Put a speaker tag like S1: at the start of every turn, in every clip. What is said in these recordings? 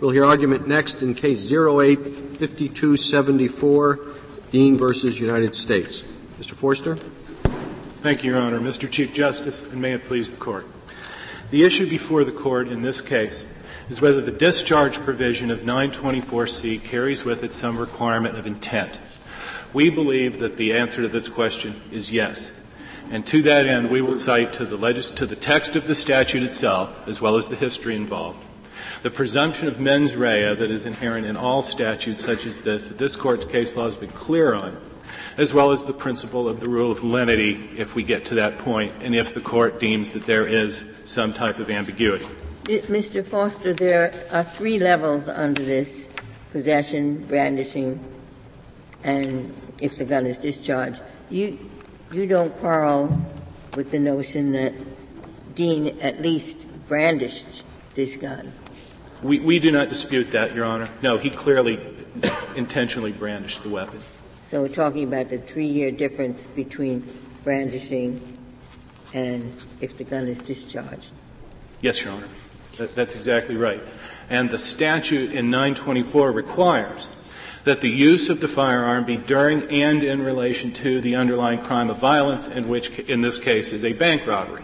S1: We'll hear argument next in case 085274, Dean versus United States. Mr. Forster.
S2: Thank you, Your Honor. Mr. Chief Justice, and may it please the Court. The issue before the Court in this case is whether the discharge provision of 924C carries with it some requirement of intent. We believe that the answer to this question is yes. And to that end, we will cite to the, legis- to the text of the statute itself, as well as the history involved, the presumption of mens rea that is inherent in all statutes such as this, that this Court's case law has been clear on, as well as the principle of the rule of lenity if we get to that point, and if the Court deems that there is some type of ambiguity.
S3: Mr. Foster, there are three levels under this possession, brandishing, and if the gun is discharged. You, you don't quarrel with the notion that Dean at least brandished this gun.
S2: We, we do not dispute that, Your Honor. No, he clearly intentionally brandished the weapon.
S3: So we're talking about the three-year difference between brandishing and if the gun is discharged.
S2: Yes, Your Honor. That, that's exactly right. And the statute in 924 requires that the use of the firearm be during and in relation to the underlying crime of violence, in which, in this case, is a bank robbery.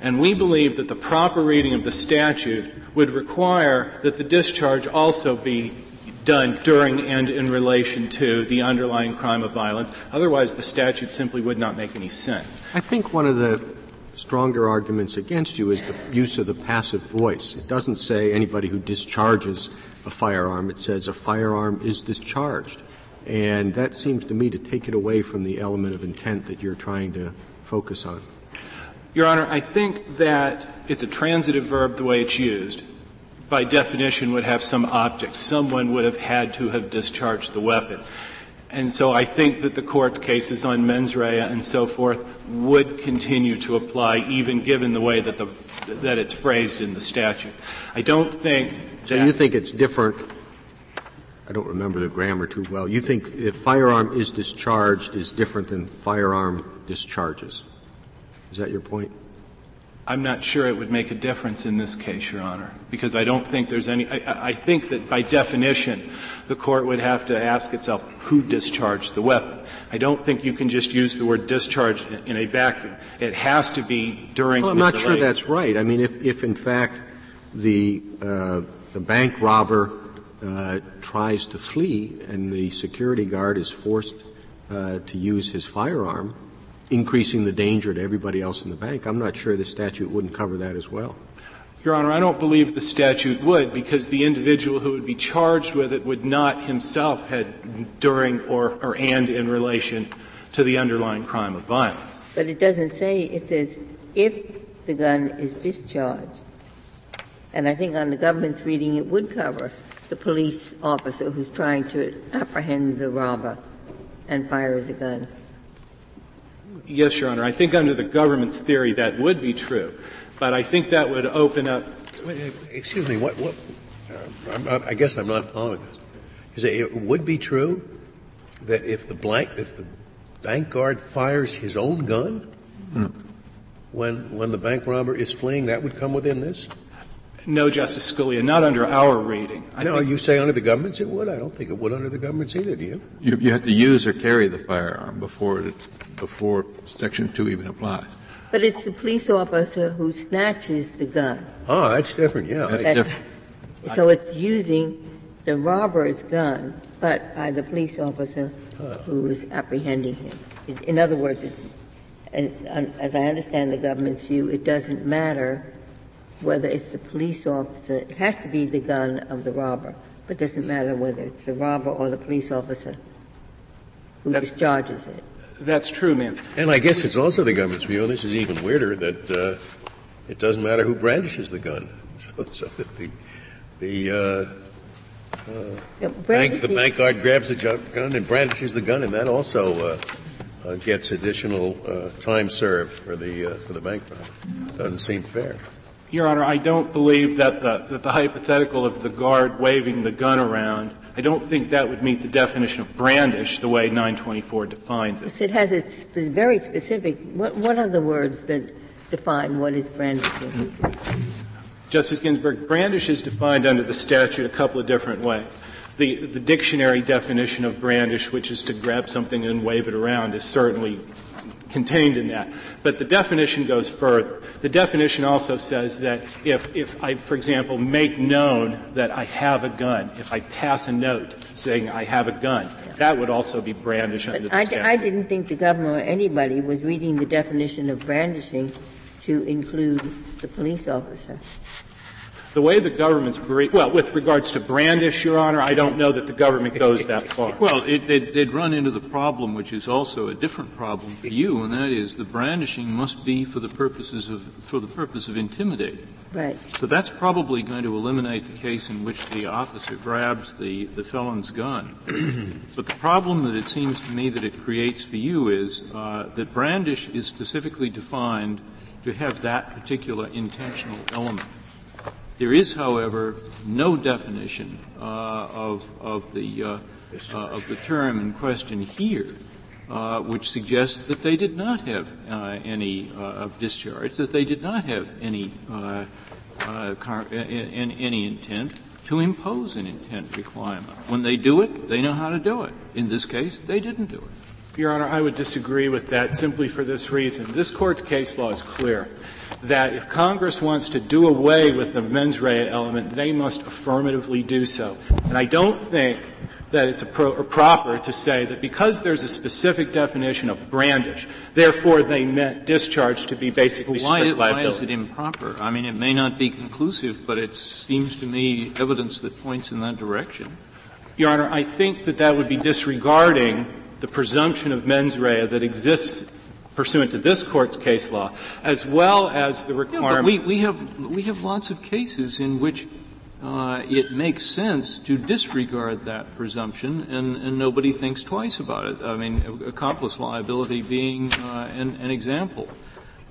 S2: And we believe that the proper reading of the statute would require that the discharge also be done during and in relation to the underlying crime of violence. Otherwise, the statute simply would not make any sense.
S1: I think one of the stronger arguments against you is the use of the passive voice. It doesn't say anybody who discharges a firearm. It says a firearm is discharged. And that seems to me to take it away from the element of intent that you're trying to focus on.
S2: Your Honor, I think that it's a transitive verb the way it's used. By definition would have some object. Someone would have had to have discharged the weapon. And so I think that the court's cases on mens rea and so forth would continue to apply even given the way that the, that it's phrased in the statute. I don't think
S1: So you think it's different I don't remember the grammar too well. You think if firearm is discharged is different than firearm discharges. Is that your point?
S2: I'm not sure it would make a difference in this case, Your Honor, because I don't think there's any. I, I, think that by definition, the court would have to ask itself who discharged the weapon. I don't think you can just use the word discharge in, in a vacuum. It has to be during.
S1: Well, I'm not sure that's right. I mean, if, if in fact the uh, the bank robber uh, tries to flee and the security guard is forced uh, to use his firearm, increasing the danger to everybody else in the bank. I'm not sure the statute wouldn't cover that as well.
S2: Your Honor, I don't believe the statute would because the individual who would be charged with it would not himself had during or, or and in relation to the underlying crime of violence.
S3: But it doesn't say, it says if the gun is discharged. And I think on the government's reading it would cover the police officer who's trying to apprehend the robber and fires a gun.
S2: Yes, Your Honor. I think under the government's theory that would be true. But I think that would open up.
S4: Wait, excuse me. What? what uh, I guess I'm not following this. You say it would be true that if the blank, if the bank guard fires his own gun hmm. when when the bank robber is fleeing, that would come within this.
S2: No, Justice Scalia, not under our reading.
S4: I no, you say under the government's it would. I don't think it would under the government's either. Do you?
S5: You, you have to use or carry the firearm before it, before Section Two even applies.
S3: But it's the police officer who snatches the gun.
S4: Oh, that's different. Yeah,
S5: that's, that's different.
S3: So it's using the robber's gun, but by the police officer who is apprehending him. In other words, it, as I understand the government's view, it doesn't matter whether it's the police officer, it has to be the gun of the robber, but it doesn't matter whether it's the robber or the police officer who that's, discharges it.
S2: That's true, ma'am.
S4: And I guess it's also the government's view, and this is even weirder, that uh, it doesn't matter who brandishes the gun. So, so the, the, uh, uh, bank, the bank guard grabs the gun and brandishes the gun, and that also uh, uh, gets additional uh, time served for the, uh, for the bank robber. Doesn't seem fair.
S2: Your Honor, I don't believe that the, that the hypothetical of the guard waving the gun around, I don't think that would meet the definition of brandish the way 924 defines it.
S3: It has its very specific, what, what are the words that define what is brandishing?
S2: Justice Ginsburg, brandish is defined under the statute a couple of different ways. The, the dictionary definition of brandish, which is to grab something and wave it around, is certainly contained in that. But the definition goes further. The definition also says that if, if I, for example, make known that I have a gun, if I pass a note saying I have a gun, that would also be brandish under
S3: But
S2: the
S3: I,
S2: statute.
S3: I didn't think the government or anybody was reading the definition of brandishing to include the police officer.
S2: The way the government's brief, well, with regards to brandish, Your Honor, I don't know that the government goes that far.
S5: Well, it, they'd, they'd run into the problem, which is also a different problem for you, and that is the brandishing must be for the purposes of for the purpose of intimidating.
S3: Right.
S5: So that's probably going to eliminate the case in which the officer grabs the, the felon's gun. but the problem that it seems to me that it creates for you is uh, that brandish is specifically defined to have that particular intentional element. There is, however, no definition uh, of, of, the, uh, uh, of the term in question here, uh, which suggests that they did not have uh, any uh, of discharge, that they did not have any, car, any intent to impose an intent requirement. When they do it, they know how to do it. In this case, they didn't do it.
S2: Your Honor, I would disagree with that simply for this reason. This Court's case law is clear that if Congress wants to do away with the mens rea element, they must affirmatively do so. And I don't think that it's pro- proper to say that because there's a specific definition of brandish, therefore they meant discharge to be basically
S5: why,
S2: strict liability.
S5: Why is it improper? I mean, it may not be conclusive, but it seems to me evidence that points in that direction.
S2: Your Honor, I think that that would be disregarding the presumption of mens rea that exists pursuant to this court's case law, as well as the requirement.
S5: We, we have we have lots of cases in which uh, it makes sense to disregard that presumption, and, and, nobody thinks twice about it. I mean, accomplice liability being uh, an, an, example.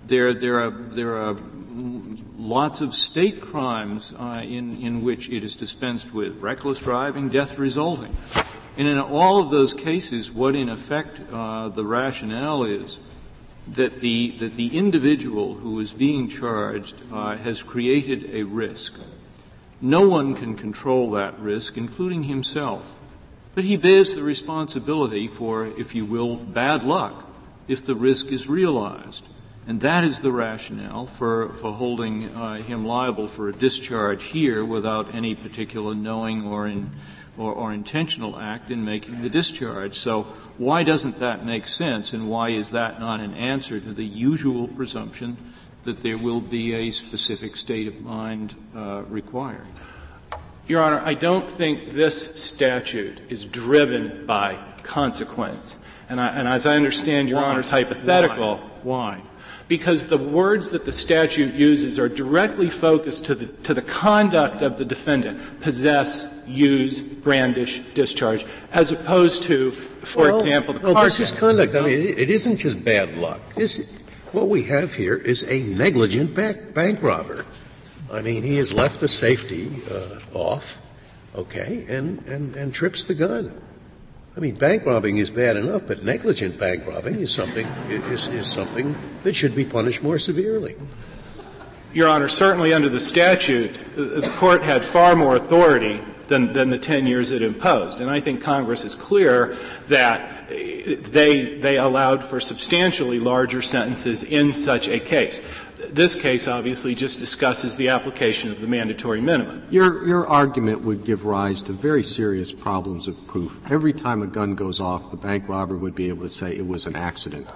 S5: There, there are there are lots of state crimes uh, in in which it is dispensed with reckless driving, death resulting. And in all of those cases, what in effect uh, the rationale is that the, that the individual who is being charged uh, has created a risk. No one can control that risk, including himself. But he bears the responsibility for, if you will, bad luck if the risk is realized. And that is the rationale for, for holding uh, him liable for a discharge here without any particular knowing or, in, or, or intentional act in making the discharge. So why doesn't that make sense, and why is that not an answer to the usual presumption that there will be a specific state of mind uh, required?
S2: Your Honor, I don't think this statute is driven by consequence. And, I, and as I understand Your
S5: Why?
S2: Honor's hypothetical,
S5: Why?
S2: Because the words that the statute uses are directly focused to the, to the conduct of the defendant possess, use, brandish, discharge, as opposed to, for
S4: well,
S2: example, the
S4: no,
S2: car
S4: this is conduct. I mean, it, it isn't just bad luck. This, what we have here is a negligent bank, bank robber. I mean, he has left the safety uh, off, okay, and, and, and trips the gun. I mean, bank robbing is bad enough, but negligent bank robbing is something is, is something that should be punished more severely.
S2: Your Honor, certainly under the statute, the court had far more authority than, than the 10 years it imposed. And I think Congress is clear that eh, they, they allowed for substantially larger sentences in such a case. This case obviously just discusses the application of the mandatory minimum.
S1: Your, your argument would give rise to very serious problems of proof. Every time a gun goes off, the bank robber would be able to say it was an accident.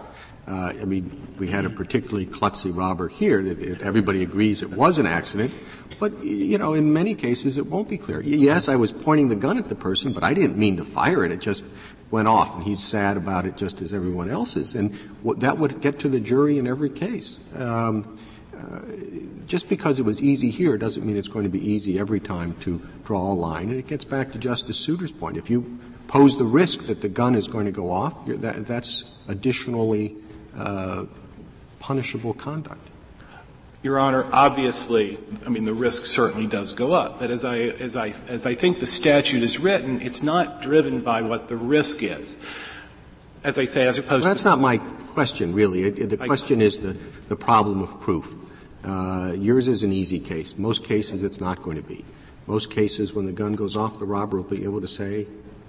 S1: Uh, I mean, we had a particularly klutzy robber here that everybody agrees it was an accident, but you know, in many cases it won't be clear. Yes, I was pointing the gun at the person, but I didn't mean to fire it. It just went off, and he's sad about it just as everyone else is. And that would get to the jury in every case. Um, uh, just because it was easy here doesn't mean it's going to be easy every time to draw a line. And it gets back to Justice Souter's point. If you pose the risk that the gun is going to go off, that, that's additionally uh, punishable conduct.
S2: Your Honor, obviously, I mean, the risk certainly does go up. But as I, as I, as I think the statute is written, it's not driven by what the risk is. As I say, as opposed to.
S1: well, that's not my question, really. The question is the, the problem of proof. Uh, yours is an easy case. Most cases, it's not going to be. Most cases, when the gun goes off, the robber will be able to say,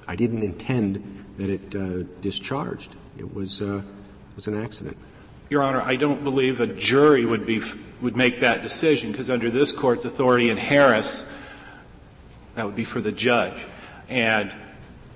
S1: "I didn't intend that it uh, discharged. It was uh, was an accident."
S2: Your Honor, I don't believe a jury would be would make that decision because under this court's authority in Harris, that would be for the judge, and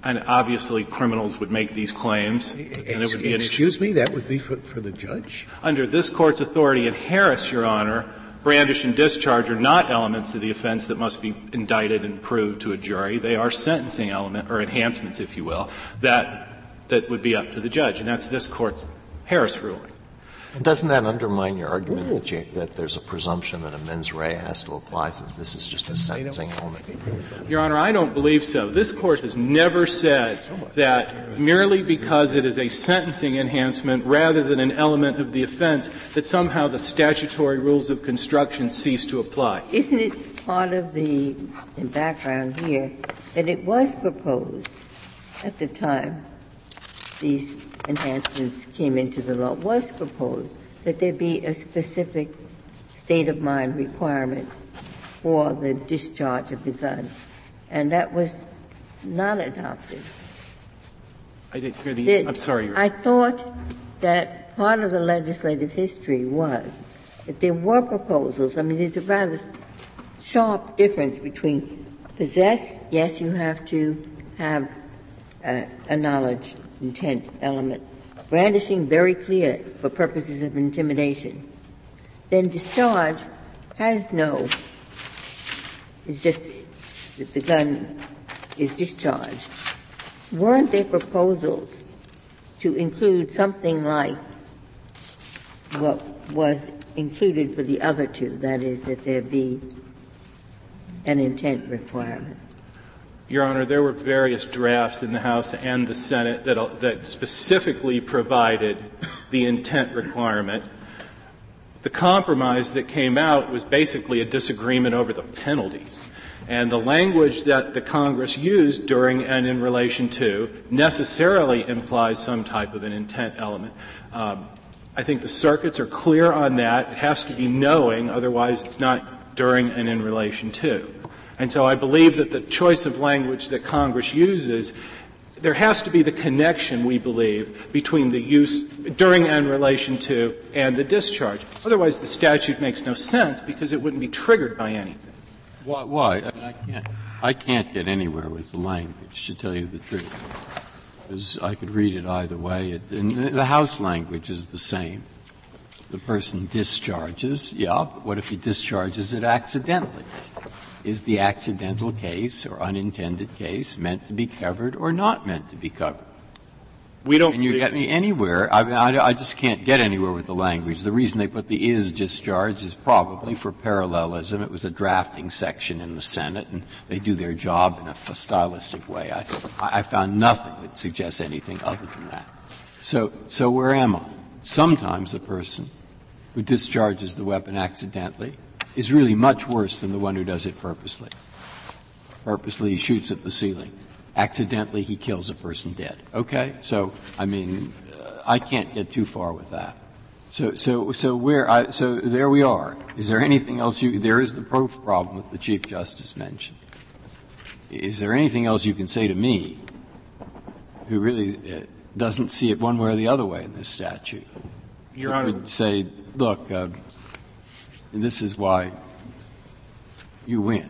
S2: and obviously criminals would make these claims, and
S4: it would be Excuse me, that would be for, for the judge?
S2: Under this court's authority in Harris, Your Honor, brandish and discharge are not elements of the offense that must be indicted and proved to a jury. They are sentencing element or enhancements, if you will, that that would be up to the judge, and that's this court's Harris ruling.
S6: And doesn't that undermine your argument that, you, that, there's a presumption that a mens rea has to apply since this is just a sentencing element?
S2: Your Honor, I don't believe so. This court has never said that merely because it is a sentencing enhancement rather than an element of the offense that somehow the statutory rules of construction cease to apply.
S3: Isn't it part of the background here that it was proposed at the time these enhancements came into the law, was proposed that there be a specific state of mind requirement for the discharge of the gun. And that was not adopted.
S2: I didn't hear the, I'm sorry.
S3: I thought that part of the legislative history was that there were proposals. I mean, there's a rather sharp difference between possess, yes, you have to have a, a knowledge intent element. Brandishing, very clear for purposes of intimidation. Then discharge has no, it's just that the gun is discharged. Weren't there proposals to include something like what was included for the other two, that is, that there be an intent requirement?
S2: Your Honor, there were various drafts in the House and the Senate that, that specifically provided the intent requirement. The compromise that came out was basically a disagreement over the penalties. And the language that the Congress used during and in relation to necessarily implies some type of an intent element. Um, I think the circuits are clear on that. It has to be knowing, otherwise it's not during and in relation to. And so I believe that the choice of language that Congress uses, there has to be the connection, we believe, between the use during and relation to and the discharge. Otherwise, the statute makes no sense because it wouldn't be triggered by anything.
S7: Why? why? I, mean, I, can't, I can't get anywhere with the language, to tell you the truth. Because I could read it either way. It, the House language is the same. The person discharges, yeah, but what if he discharges it accidentally? Is the accidental case or unintended case meant to be covered or not meant to be covered?
S2: We don't.
S7: Can you get me anywhere? I, mean, I, I, just can't get anywhere with the language. The reason they put the is discharge is probably for parallelism. It was a drafting section in the Senate, and they do their job in a stylistic way. I, I found nothing that suggests anything other than that. So, so where am I? Sometimes a person who discharges the weapon accidentally is really much worse than the one who does it purposely. Purposely, he shoots at the ceiling. Accidentally, he kills a person dead. Okay? So, I mean, uh, I can't get too far with that. So, so, so where, I, so there we are. Is there anything else you, there is the proof problem that the Chief Justice mentioned. Is there anything else you can say to me who really uh, doesn't see it one way or the other way in this statute?
S2: Your Honor.
S7: Would say, look, uh, this is why you win.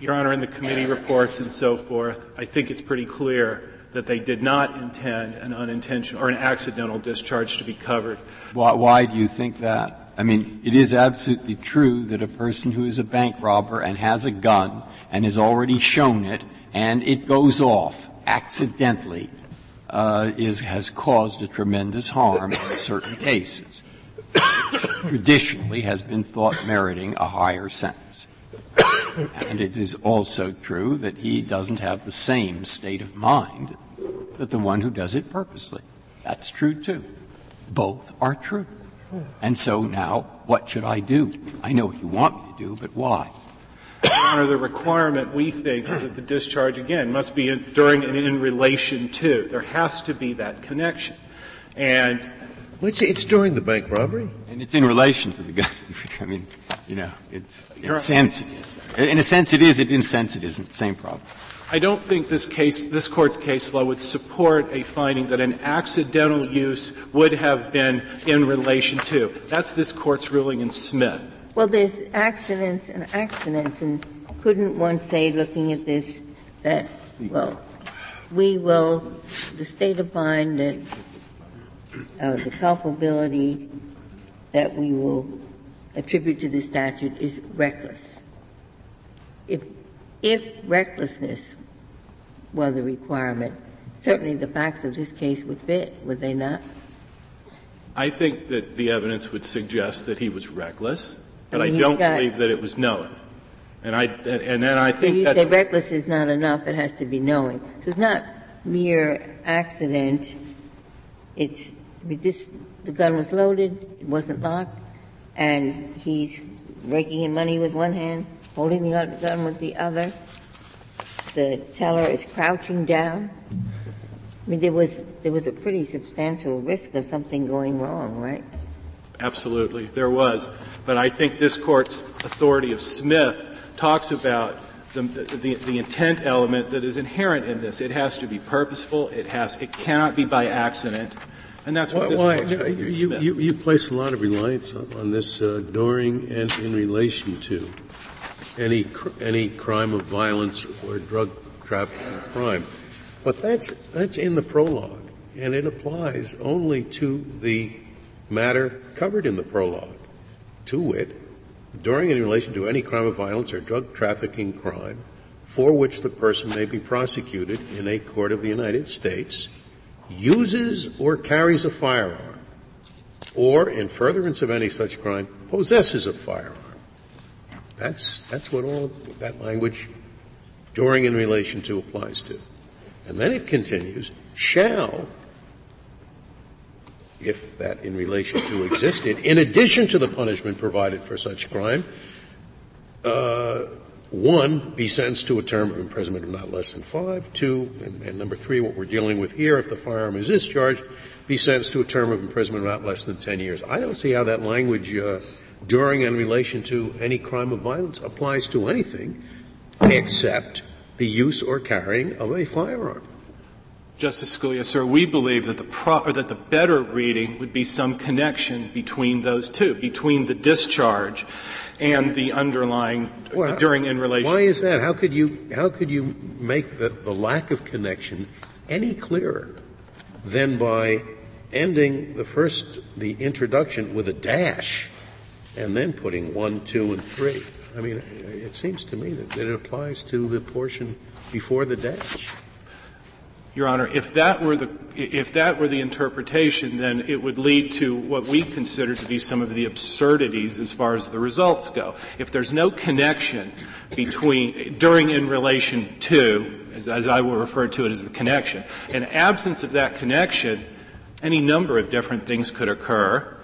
S2: Your Honor, in the committee reports and so forth, I think it's pretty clear that they did not intend an unintentional or an accidental discharge to be covered.
S7: Why, why do you think that? I mean, it is absolutely true that a person who is a bank robber and has a gun and has already shown it and it goes off accidentally uh, is, has caused a tremendous harm in certain cases traditionally has been thought meriting a higher sentence. and it is also true that he doesn't have the same state of mind that the one who does it purposely. That's true too. Both are true. And so now, what should I do? I know what you want me to do, but why?
S2: Your Honor, the requirement we think is that the discharge again must be in, during and in relation to. There has to be that connection. And
S4: Well, it's, it's during the bank robbery.
S7: And it's in relation to the gun. I mean, you know, it's, it's sensitive. In a sense it is, in a sense it isn't. Same problem.
S2: I don't think this case, this court's case law would support a finding that an accidental use would have been in relation to. That's this court's ruling in Smith.
S3: Well, there's accidents and accidents, and couldn't one say, looking at this, that, well, we will, the state of mind that uh, the culpability that we will attribute to the statute is reckless. If, if recklessness were the requirement, certainly the facts of this case would fit, would they not?
S2: I think that the evidence would suggest that he was reckless, but I, mean, I don't believe that it was knowing. And I and then I think
S3: so you
S2: that
S3: say reckless is not enough; it has to be knowing. So it's not mere accident. It's this. The gun was loaded; it wasn't locked, and he's raking in money with one hand, holding the gun with the other. The teller is crouching down. I mean, there was there was a pretty substantial risk of something going wrong, right?
S2: Absolutely, there was. But I think this court's authority of Smith talks about the, the, the, intent element that is inherent in this. It has to be purposeful. It has. It cannot be by accident. And that's what
S4: why, you, you, you, place a lot of reliance on, on this uh, during and in relation to any any crime of violence or drug trafficking crime, but that's that's in the prologue, and it applies only to the matter covered in the prologue, to wit, during and in relation to any crime of violence or drug trafficking crime for which the person may be prosecuted in a court of the United States, uses or carries a firearm, or in furtherance of any such crime, possesses a firearm. That's, that's what all that language during in relation to applies to. And then it continues, shall if that in relation to existed, in addition to the punishment provided for such crime, uh, one, be sentenced to a term of imprisonment of not less than five. Two, and, and, number three, what we're dealing with here, if the firearm is discharged, be sentenced to a term of imprisonment of not less than 10 years. I don't see how that language, uh, during and in relation to any crime of violence, applies to anything except the use or carrying of a firearm.
S2: Justice Scalia, sir, we believe that the, pro- that the better reading would be some connection between those two, between the discharge and the underlying well, during in relation.
S4: Why is that? How could you how could you make the, the lack of connection any clearer than by ending the first the introduction with a dash and then putting one, two, and three? I mean, it seems to me that, that it applies to the portion before the dash.
S2: Your Honor, if that were the if that were the interpretation, then it would lead to what we consider to be some of the absurdities as far as the results go. If there's no connection between during in relation to, as, as I will refer to it as the connection, in absence of that connection, any number of different things could occur,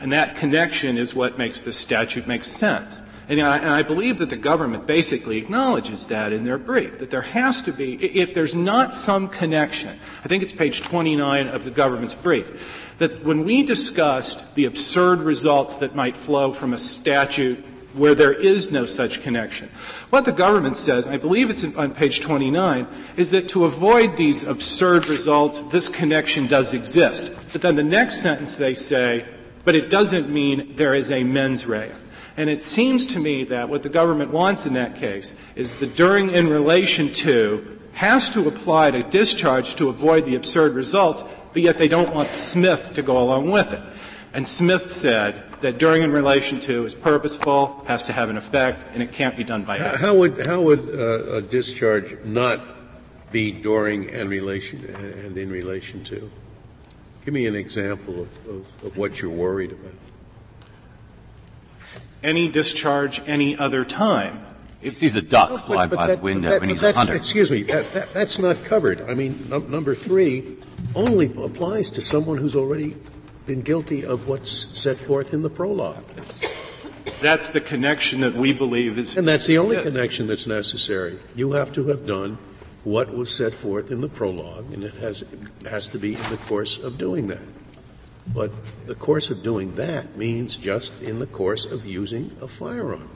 S2: and that connection is what makes the statute make sense. And I, and I, believe that the government basically acknowledges that in their brief, that there has to be, if there's not some connection, I think it's page 29 of the government's brief, that when we discussed the absurd results that might flow from a statute where there is no such connection. What the government says, I believe it's on page 29, is that to avoid these absurd results, this connection does exist. But then the next sentence they say, but it doesn't mean there is a mens rea. And it seems to me that what the government wants in that case is the during in relation to has to apply to discharge to avoid the absurd results, but yet they don't want Smith to go along with it. And Smith said that during in relation to is purposeful, has to have an effect, and it can't be done by accident.
S4: How would, how would uh, a discharge not be during and relation and in relation to? Give me an example of, of, of what you're worried about
S2: any discharge any other time.
S7: If he sees a duck fly by that, the window that, and he's a hunter.
S4: Excuse me, that, that, that's not covered. I mean, number three only applies to someone who's already been guilty of what's set forth in the prologue.
S2: That's the connection that we believe is.
S4: And that's the only connection that's necessary. You have to have done what was set forth in the prologue, and it has, it has to be in the course of doing that. But the course of doing that means just in the course of using a firearm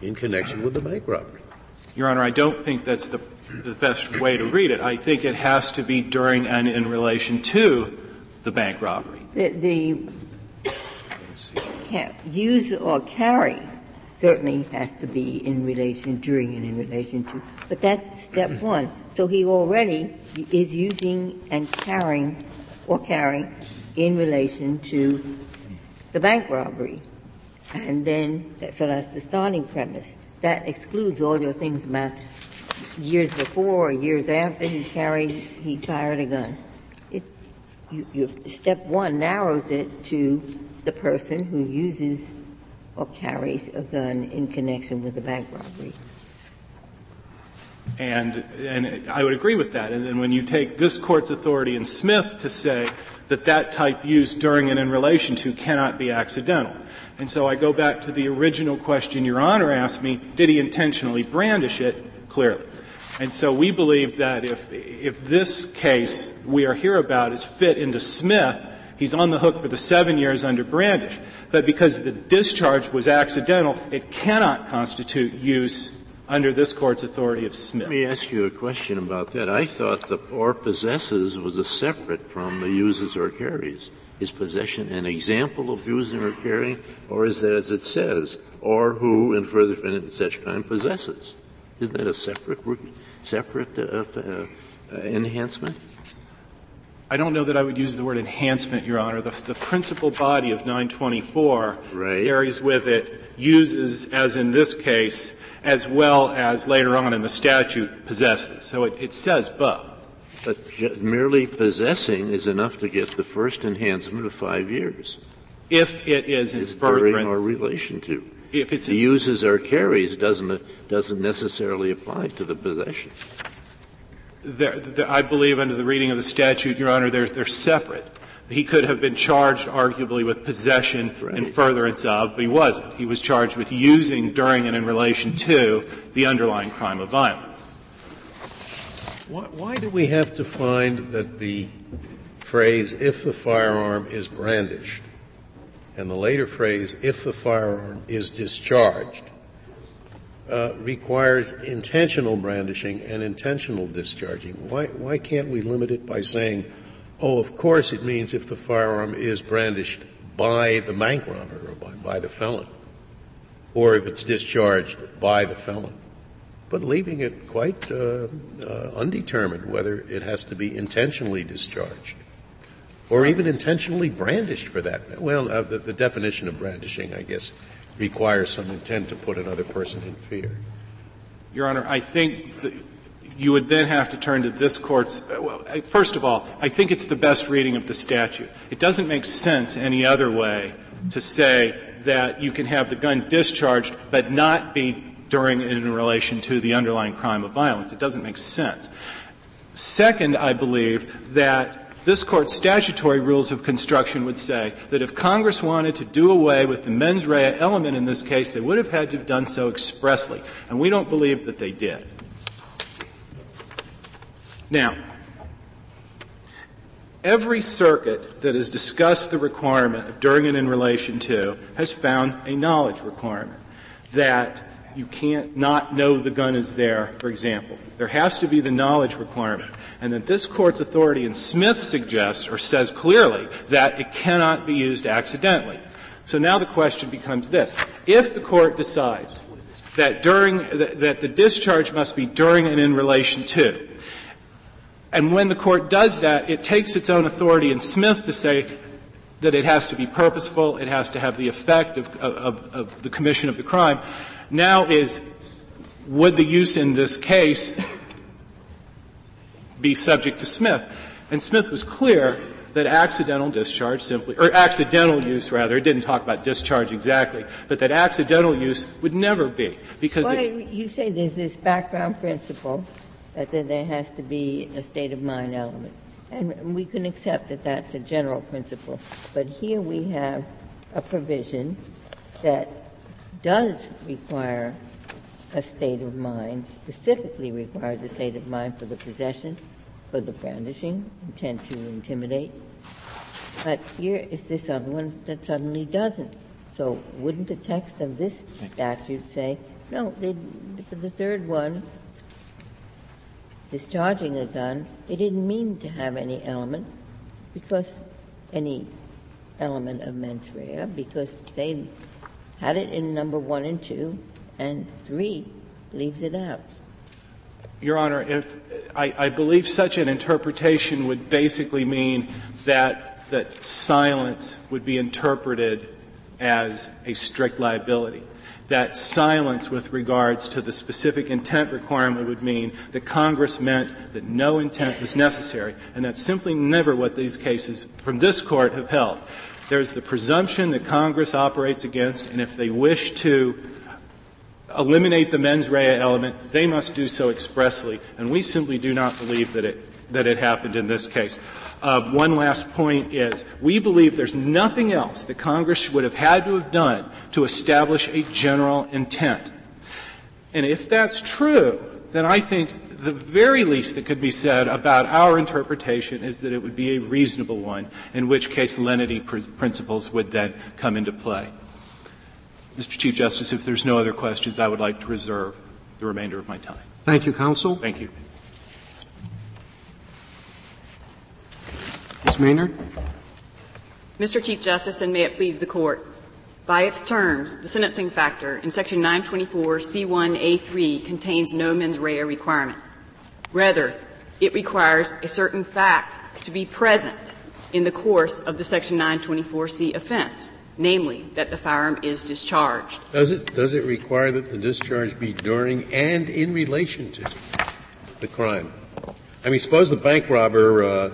S4: in connection with the bank robbery.
S2: Your Honor, I don't think that's the, the best way to read it. I think it has to be during and in relation to the bank robbery.
S3: The, the use or carry certainly has to be in relation during and in relation to. But that's step one. So he already is using and carrying or carrying in relation to the bank robbery. And then, so that's the starting premise. That excludes all your things about years before or years after he carried, he fired a gun. It, you, you, step one narrows it to the person who uses or carries a gun in connection with the bank robbery.
S2: And, and I would agree with that. And then when you take this court's authority in Smith to say that that type used during and in relation to cannot be accidental. And so I go back to the original question Your Honor asked me, did he intentionally brandish it? Clearly. And so we believe that if, if this case we are here about is fit into Smith, he's on the hook for the seven years under Brandish. But because the discharge was accidental, it cannot constitute use under this court's authority of Smith.
S8: Let me ask you a question about that. I thought the or possesses was a separate from the uses or carries. Is possession an example of using or carrying, or is it as it says, or who in further in such kind possesses? Isn't that a separate separate uh, uh, uh, enhancement?
S2: I don't know that I would use the word enhancement, Your Honor. The, the principal body of 924
S8: right.
S2: carries with it uses, as in this case, as well as later on in the statute possesses. So it, it says both.
S8: But merely possessing is enough to get the first enhancement of five years.
S2: If it is in furtherance.
S8: or relation to.
S2: If it's
S8: the uses or carries doesn't, doesn't necessarily apply to the possession.
S2: They're, I believe under the reading of the statute, Your Honor, they're, they're separate. He could have been charged, arguably, with possession right. in furtherance of, but he wasn't. He was charged with using during and in relation to the underlying crime of violence.
S4: Why, why do we have to find that the phrase, if the firearm is brandished, and the later phrase, if the firearm is discharged, uh, requires intentional brandishing and intentional discharging? Why, why can't we limit it by saying, Oh, of course it means if the firearm is brandished by the bank robber or by, by the felon, or if it's discharged by the felon. But leaving it quite uh, uh, undetermined whether it has to be intentionally discharged or even intentionally brandished for that. Well, uh, the, the definition of brandishing, I guess, requires some intent to put another person in fear.
S2: Your Honor, I think you would then have to turn to this court's. Well, first of all, I think it's the best reading of the statute. It doesn't make sense any other way to say that you can have the gun discharged but not be during and in relation to the underlying crime of violence. It doesn't make sense. Second, I believe that this court's statutory rules of construction would say that if Congress wanted to do away with the mens rea element in this case, they would have had to have done so expressly. And we don't believe that they did. Now, every circuit that has discussed the requirement of during and in relation to has found a knowledge requirement that you can't not know the gun is there, for example. There has to be the knowledge requirement. And that this court's authority in Smith suggests or says clearly that it cannot be used accidentally. So now the question becomes this. If the court decides that during, that the discharge must be during and in relation to, and when the court does that, it takes its own authority in Smith to say that it has to be purposeful, it has to have the effect of, of, of the commission of the crime. Now is, would the use in this case be subject to Smith? And Smith was clear that accidental discharge simply, or accidental use rather, it didn't talk about discharge exactly, but that accidental use would never be. Because
S3: well, it, you say there's this background principle that there has to be a state of mind element. And we can accept that that's a general principle. But here we have a provision that does require a state of mind, specifically requires a state of mind for the possession, for the brandishing, intent to intimidate, But here is this other one that suddenly doesn't. So wouldn't the text of this statute say, no, for the third one, discharging a gun, they didn't mean to have any element because any element of mens rea because they had it in number one and two, and three leaves it out.
S2: Your Honor, if, I, I believe such an interpretation would basically mean that, that silence would be interpreted as a strict liability. That silence with regards to the specific intent requirement would mean that Congress meant that no intent was necessary, and that's simply never what these cases from this Court have held. There's the presumption that Congress operates against, and if they wish to eliminate the mens rea element, they must do so expressly, and we simply do not believe that it, that it happened in this case. Uh, one last point is, we believe there's nothing else that Congress would have had to have done to establish a general intent. And if that's true, then I think the very least that could be said about our interpretation is that it would be a reasonable one, in which case lenity pr- principles would then come into play. Mr. Chief Justice, if there's no other questions, I would like to reserve the remainder of my time.
S1: Thank you, counsel.
S2: Thank you.
S1: Ms. Maynard.
S9: Mr. Chief Justice, and may it please the Court. By its terms, the sentencing factor in Section 924C1A3 contains no mens rea requirement. Rather, it requires a certain fact to be present in the course of the Section 924C offense, namely that the firearm is discharged.
S4: Does it, does it require that the discharge be during and in relation to the crime? I mean, suppose the bank robber uh,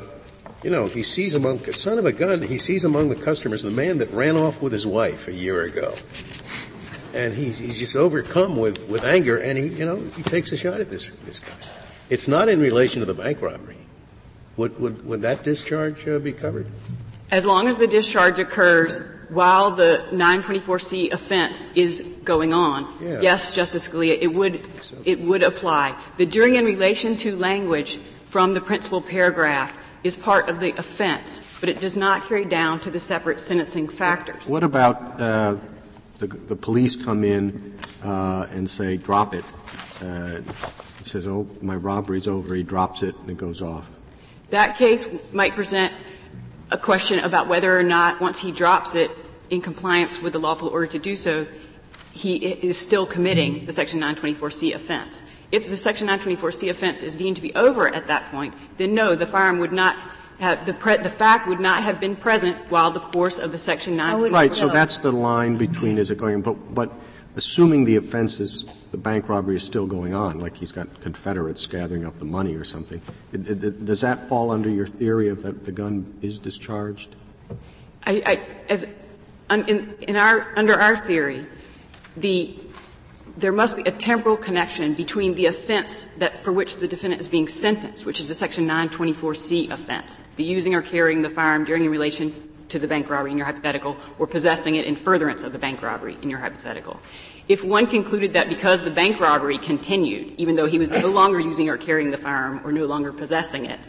S4: you know, he sees among, son of a gun, he sees among the customers the man that ran off with his wife a year ago. And he's, he's just overcome with, with anger and he, you know, he takes a shot at this, this guy. It's not in relation to the bank robbery. Would, would, would that discharge uh, be covered?
S9: As long as the discharge occurs while the 924C offense is going on, yeah. yes, Justice Scalia, it would, so. it would apply. The during in relation to language from the principal paragraph is part of the offense, but it does not carry down to the separate sentencing factors.
S1: What about uh, the, the, police come in uh, and say, drop it? Uh, he says, oh, my robbery's over. He drops it and it goes off.
S9: That case might present a question about whether or not, once he drops it in compliance with the lawful order to do so, he is still committing the Section 924C offense. If the Section 924C offense is deemed to be over at that point, then no, the firearm would not have, the, pre, the fact would not have been present while the course of the Section 924
S1: Right, so that's the line between is it going, but, but assuming the offense is, the bank robbery is still going on, like he's got Confederates gathering up the money or something, it, it, does that fall under your theory of that the gun is discharged?
S9: I, I as, in, in our, under our theory, the there must be a temporal connection between the offense that for which the defendant is being sentenced, which is the section 924C offense, the using or carrying the firearm during in relation to the bank robbery in your hypothetical, or possessing it in furtherance of the bank robbery in your hypothetical. If one concluded that because the bank robbery continued, even though he was no longer using or carrying the firearm or no longer possessing it,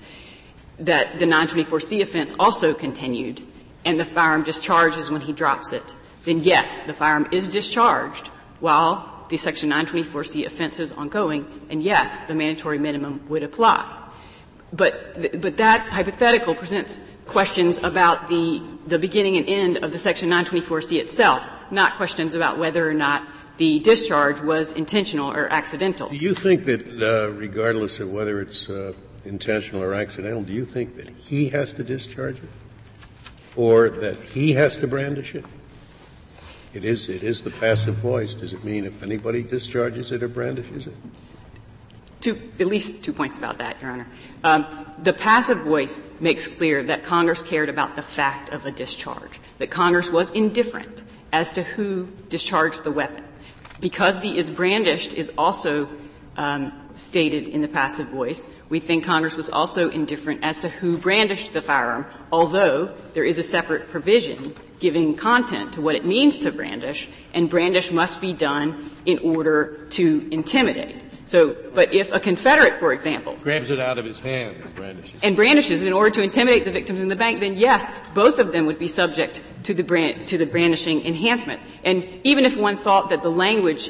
S9: that the 924C offense also continued, and the firearm discharges when he drops it, then yes, the firearm is discharged while the Section 924C offenses ongoing, and yes, the mandatory minimum would apply. But, but that hypothetical presents questions about the, the beginning and end of the Section 924C itself, not questions about whether or not the discharge was intentional or accidental.
S4: Do you think that, uh, regardless of whether it's uh, intentional or accidental, do you think that he has to discharge it? Or that he has to brandish it? It is, it is the passive voice. Does it mean if anybody discharges it or brandishes it?
S9: Two, at least two points about that, Your Honor. Um, the passive voice makes clear that Congress cared about the fact of a discharge, that Congress was indifferent as to who discharged the weapon. Because the is brandished is also um, stated in the passive voice, we think Congress was also indifferent as to who brandished the firearm, although there is a separate provision giving content to what it means to brandish, and brandish must be done in order to intimidate. So, but if a Confederate, for example,
S4: grabs it out of his hand and brandishes,
S9: and brandishes it in order to intimidate the victims in the bank, then yes, both of them would be subject to the brand, to the brandishing enhancement. And even if one thought that the language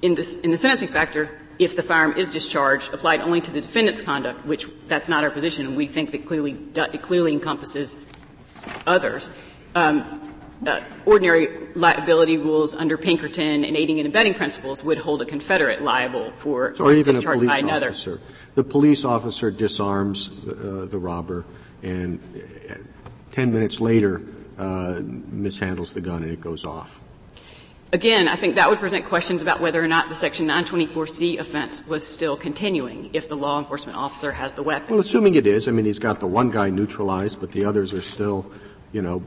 S9: in the, in the sentencing factor, if the firearm is discharged, applied only to the defendant's conduct, which that's not our position, and we think that clearly it clearly encompasses others. Um, uh, ordinary liability rules under Pinkerton and aiding and abetting principles would hold a Confederate liable for
S1: or even a
S9: police
S1: officer. The police officer disarms the, uh, the robber, and uh, ten minutes later uh, mishandles the gun, and it goes off.
S9: Again, I think that would present questions about whether or not the Section 924C offense was still continuing if the law enforcement officer has the weapon.
S1: Well, assuming it is, I mean, he's got the one guy neutralized, but the others are still, you know,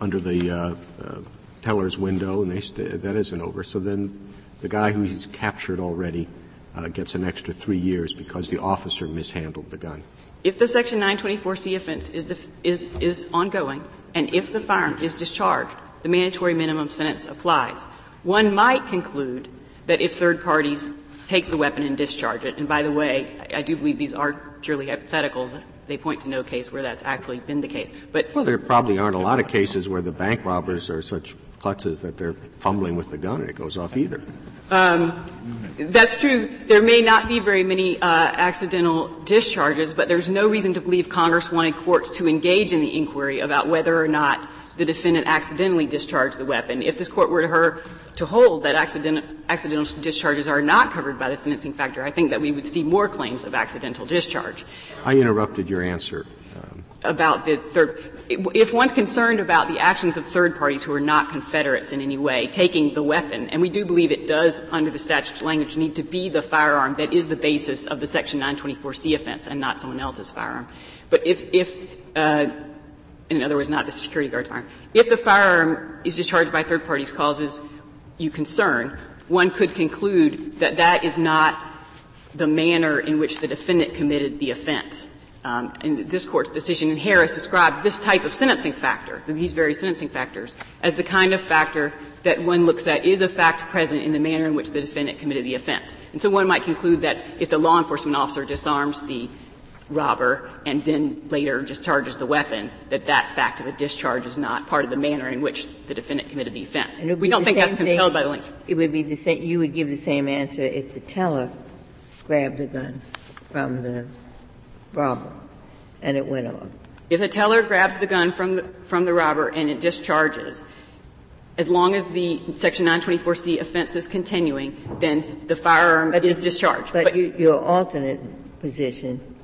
S1: under the uh, uh, teller's window, and they st- that isn't over. So then the guy who he's captured already uh, gets an extra three years because the officer mishandled the gun.
S9: If the Section 924C offense is, def- is, is ongoing, and if the firearm is discharged, the mandatory minimum sentence applies. One might conclude that if third parties take the weapon and discharge it, and by the way, I, I do believe these are purely hypotheticals, they point to no case where that's actually been the case. But
S1: well, there probably aren't a lot of cases where the bank robbers are such klutzes that they're fumbling with the gun and it goes off either.
S9: Um, that's true. There may not be very many uh, accidental discharges, but there's no reason to believe Congress wanted courts to engage in the inquiry about whether or not the defendant accidentally discharged the weapon. If this court were to, her, to hold that accident, accidental discharges are not covered by the sentencing factor, I think that we would see more claims of accidental discharge.
S1: I interrupted your answer.
S9: About the third, if one's concerned about the actions of third parties who are not Confederates in any way taking the weapon, and we do believe it does, under the statute's language, need to be the firearm that is the basis of the Section 924C offense and not someone else's firearm. But if, if uh, in other words, not the security guard's firearm. If the firearm is discharged by third parties causes you concern, one could conclude that that is not the manner in which the defendant committed the offense. Um, and this court's decision in Harris described this type of sentencing factor, these very sentencing factors, as the kind of factor that one looks at is a fact present in the manner in which the defendant committed the offense. And so one might conclude that if the law enforcement officer disarms the robber and then later discharges the weapon, that that fact of a discharge is not part of the manner in which the defendant committed the offense. We don't think that's compelled by the link.
S3: It would be the same, you would give the same answer if the teller grabbed the gun from the robber and it went off.
S9: If the teller grabs the gun from the, from the robber and it discharges, as long as the Section 924C offense is continuing, then the firearm but is discharged.
S3: But, but you, your alternate position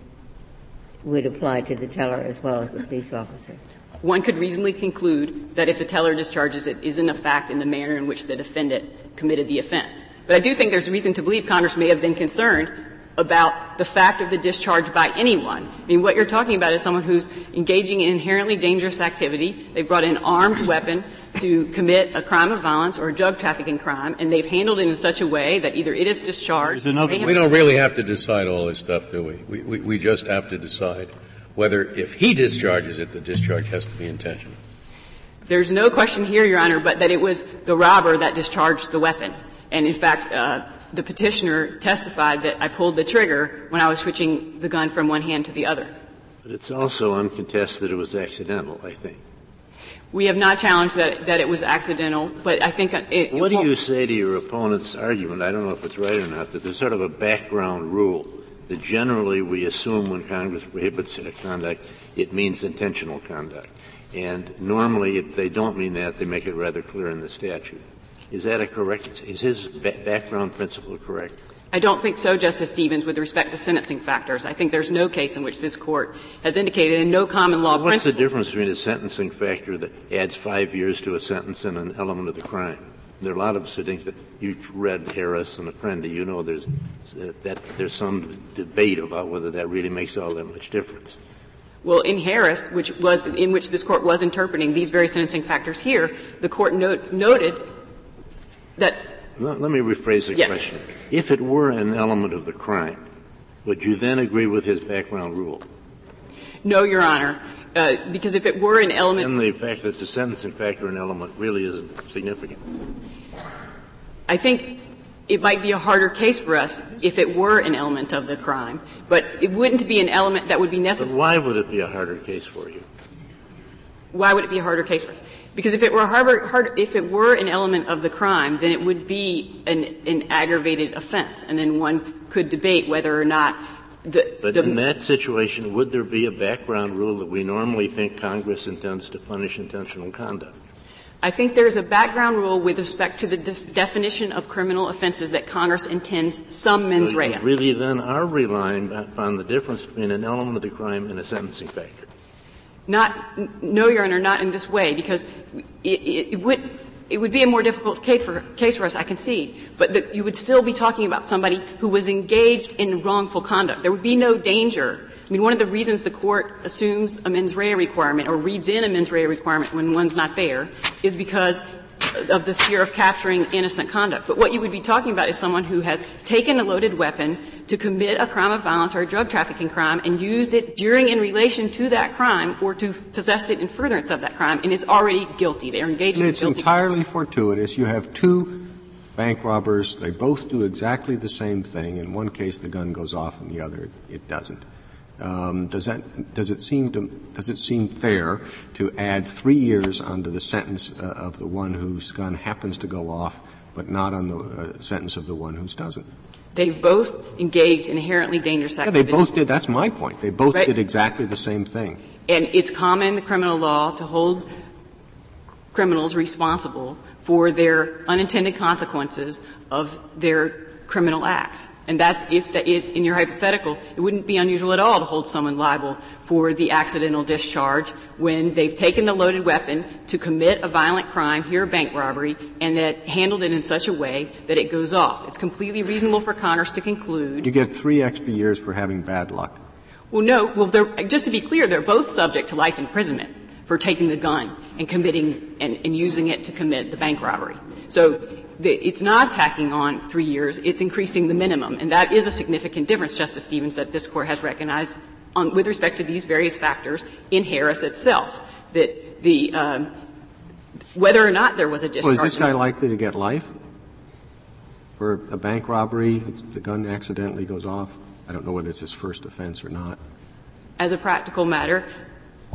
S3: would apply to the teller as well as the police officer.
S9: One could reasonably conclude that if the teller discharges it isn't a fact in the manner in which the defendant committed the offense. But I do think there's reason to believe Congress may have been concerned about the fact of the discharge by anyone. I mean, what you're talking about is someone who's engaging in inherently dangerous activity. They've brought an armed weapon to commit a crime of violence or a drug trafficking crime, and they've handled it in such a way that either it is discharged.
S4: we don't really have to decide all this stuff, do we? We, we? we just have to decide whether, if he discharges it, the discharge has to be intentional.
S9: There's no question here, Your Honor, but that it was the robber that discharged the weapon. And in fact, uh, the petitioner testified that I pulled the trigger when I was switching the gun from one hand to the other.
S8: But it's also uncontested that it was accidental, I think.
S9: We have not challenged that, that it was accidental, but I think it,
S8: What do you say to your opponent's argument? I don't know if it's right or not, that there's sort of a background rule that generally we assume when Congress prohibits conduct, it means intentional conduct. And normally, if they don't mean that, they make it rather clear in the statute. Is that a correct, is his background principle correct?
S9: I don't think so, Justice Stevens, with respect to sentencing factors. I think there's no case in which this court has indicated and no common law
S8: What's
S9: principle.
S8: the difference between a sentencing factor that adds five years to a sentence and an element of the crime? There are a lot of us who think that you've read Harris and Apprendi. You know there's that there's some debate about whether that really makes all that much difference.
S9: Well, in Harris, which was in which this court was interpreting these very sentencing factors here, the court note, noted that
S8: let, let me rephrase the
S9: yes.
S8: question. If it were an element of the crime, would you then agree with his background rule?
S9: No, Your Honor. Uh, because if it were an element.
S8: And the fact that the sentencing factor an element really isn't significant.
S9: I think it might be a harder case for us if it were an element of the crime, but it wouldn't be an element that would be necessary.
S8: But why would it be a harder case for you?
S9: Why would it be a harder case for us? Because if it were hard, if it were an element of the crime, then it would be an, an aggravated offense, and then one could debate whether or not the,
S8: but
S9: the,
S8: in that situation, would there be a background rule that we normally think Congress intends to punish intentional conduct?
S9: I think there's a background rule with respect to the def- definition of criminal offenses that Congress intends some mens
S8: so
S9: rea.
S8: really then are relying upon the difference between an element of the crime and a sentencing factor.
S9: Not, no, Your Honor, not in this way, because it, it, would, it would be a more difficult case for, case for us, I concede, but you would still be talking about somebody who was engaged in wrongful conduct. There would be no danger I mean, one of the reasons the court assumes a mens rea requirement or reads in a mens rea requirement when one's not there is because of the fear of capturing innocent conduct. But what you would be talking about is someone who has taken a loaded weapon to commit a crime of violence or a drug trafficking crime and used it during in relation to that crime or to possessed it in furtherance of that crime and is already guilty. They are engaged
S1: and
S9: in
S1: it's
S9: guilty.
S1: entirely fortuitous. You have two bank robbers. They both do exactly the same thing. In one case, the gun goes off, in the other, it doesn't. Um, does that does it seem to does it seem fair to add three years onto the sentence uh, of the one whose gun happens to go off, but not on the uh, sentence of the one whose doesn't?
S9: They've both engaged in inherently dangerous activities.
S1: Yeah, they both did. That's my point. They both
S9: right.
S1: did exactly the same thing.
S9: And it's common in the criminal law to hold criminals responsible for their unintended consequences of their criminal acts. And that's if, the, if, in your hypothetical, it wouldn't be unusual at all to hold someone liable for the accidental discharge when they've taken the loaded weapon to commit a violent crime, here a bank robbery, and that handled it in such a way that it goes off. It's completely reasonable for Congress to conclude.
S1: You get three extra years for having bad luck.
S9: Well, no. Well, just to be clear, they're both subject to life imprisonment for taking the gun and committing and, and using it to commit the bank robbery. So it's not tacking on three years, it's increasing the minimum. And that is a significant difference, Justice Stevens, that this Court has recognized on, with respect to these various factors in Harris itself. That the, um, whether or not there was a discharge.
S1: Well, is this guy likely to get life? For a bank robbery, the gun accidentally goes off? I don't know whether it's his first offense or not.
S9: As a practical matter,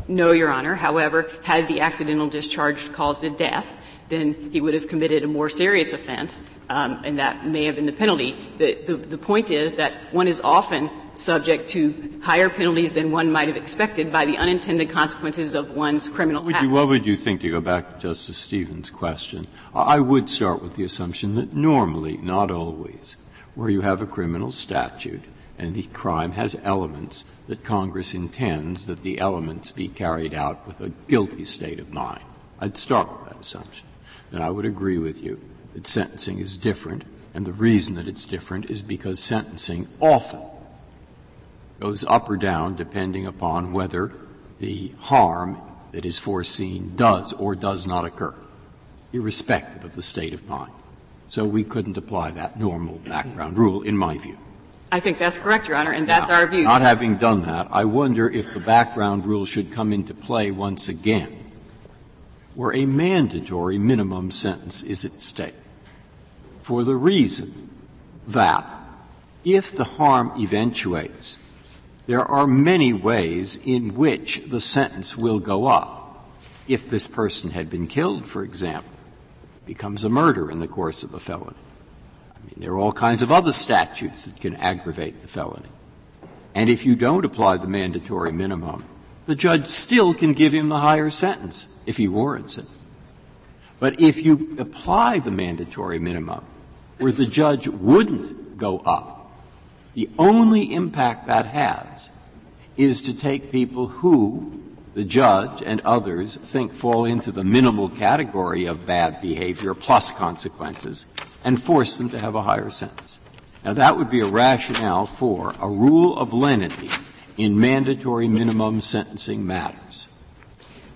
S9: no, Your Honor. However, had the accidental discharge caused a death, then he would have committed a more serious offense, um, and that may have been the penalty. The, the, the, point is that one is often subject to higher penalties than one might have expected by the unintended consequences of one's criminal
S7: would
S9: act.
S7: You, what would you think, to go back to Justice Stevens' question? I would start with the assumption that normally, not always, where you have a criminal statute and the crime has elements that Congress intends that the elements be carried out with a guilty state of mind. I'd start with that assumption. Then I would agree with you that sentencing is different, and the reason that it's different is because sentencing often goes up or down depending upon whether the harm that is foreseen does or does not occur, irrespective of the state of mind. So we couldn't apply that normal background rule, in my view.
S9: I think that's correct, Your Honor, and that's
S7: now,
S9: our view.
S7: Not having done that, I wonder if the background rule should come into play once again, where a mandatory minimum sentence is at stake, for the reason that if the harm eventuates, there are many ways in which the sentence will go up. If this person had been killed, for example, becomes a murder in the course of a felony I mean, there are all kinds of other statutes that can aggravate the felony. And if you don't apply the mandatory minimum, the judge still can give him the higher sentence if he warrants it. But if you apply the mandatory minimum where the judge wouldn't go up, the only impact that has is to take people who the judge and others think fall into the minimal category of bad behavior plus consequences and force them to have a higher sentence. Now that would be a rationale for a rule of lenity in mandatory minimum sentencing matters.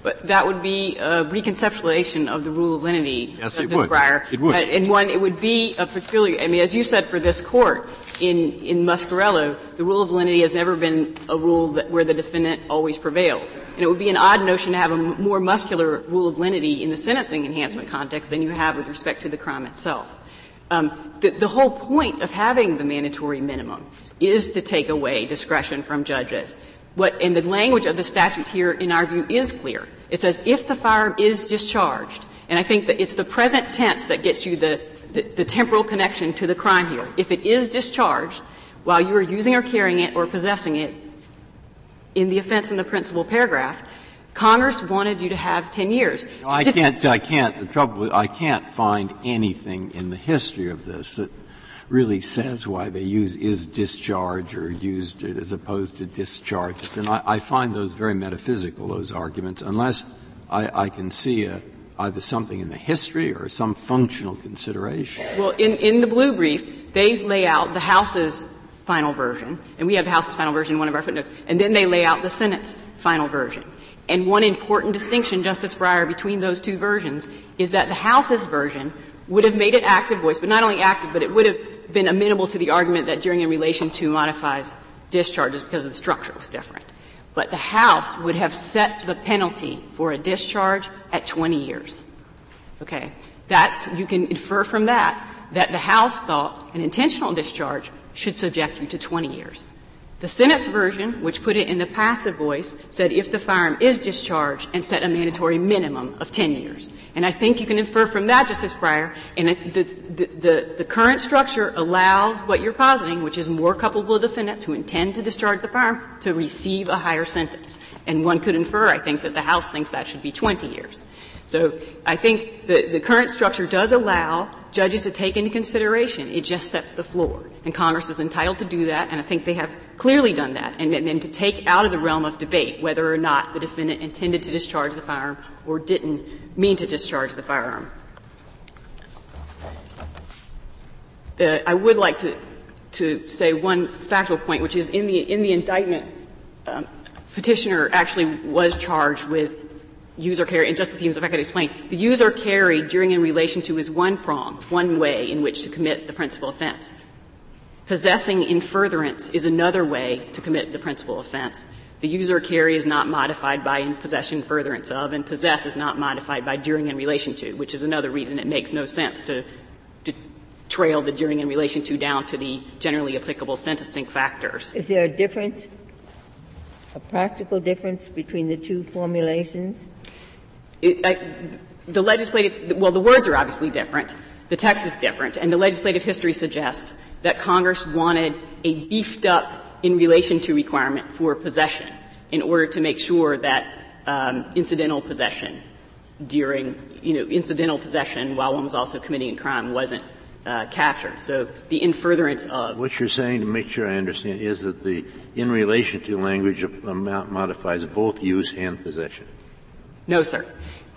S9: But that would be a reconceptualization of the rule of lenity,
S7: yes, it would.
S9: Breyer.
S7: It would.
S9: And one, it would be a peculiar, I mean, as you said for this court, in, in Muscarello, the rule of lenity has never been a rule that, where the defendant always prevails. And it would be an odd notion to have a more muscular rule of lenity in the sentencing enhancement context than you have with respect to the crime itself. Um, the, the whole point of having the mandatory minimum is to take away discretion from judges. What, and the language of the statute here, in our view, is clear. It says if the firearm is discharged, and I think that it's the present tense that gets you the, the, the temporal connection to the crime here. If it is discharged while you are using or carrying it or possessing it in the offense in the principal paragraph, Congress wanted you to have 10 years.
S7: No, I can't, I can't, the trouble, I can't find anything in the history of this that really says why they use is discharge or used it as opposed to discharges. And I, I find those very metaphysical, those arguments, unless I, I can see a, either something in the history or some functional consideration.
S9: Well, in, in the blue brief, they lay out the House's final version, and we have the House's final version in one of our footnotes, and then they lay out the Senate's final version. And one important distinction, Justice Breyer, between those two versions is that the House's version would have made it active voice, but not only active, but it would have been amenable to the argument that during in relation to modifies discharges because the structure was different. But the House would have set the penalty for a discharge at 20 years. Okay? That's, you can infer from that that the House thought an intentional discharge should subject you to 20 years. The Senate's version, which put it in the passive voice, said if the firearm is discharged and set a mandatory minimum of 10 years. And I think you can infer from that, Justice Breyer, and the, the, the current structure allows what you're positing, which is more culpable defendants who intend to discharge the firearm, to receive a higher sentence. And one could infer, I think, that the House thinks that should be 20 years. So I think the, the current structure does allow judges to take into consideration. It just sets the floor. And Congress is entitled to do that, and I think they have clearly done that. And then to take out of the realm of debate whether or not the defendant intended to discharge the firearm or didn't mean to discharge the firearm. The, I would like to, to say one factual point, which is in the, in the indictment, um, petitioner actually was charged with user carry, and Justice Stevens, if I could explain, the user carry during in relation to is one prong, one way in which to commit the principal offense. Possessing in furtherance is another way to commit the principal offense. The user carry is not modified by in possession furtherance of, and possess is not modified by during in relation to, which is another reason it makes no sense to, to trail the during in relation to down to the generally applicable sentencing factors.
S3: Is there a difference, a practical difference between the two formulations?
S9: It, I, the legislative, well, the words are obviously different. The text is different, and the legislative history suggests that Congress wanted a beefed up in relation to requirement for possession in order to make sure that um, incidental possession during, you know, incidental possession while one was also committing a crime wasn't uh, captured. So the in furtherance of.
S8: What you're saying, to make sure I understand, is that the in relation to language modifies both use and possession.
S9: No, sir.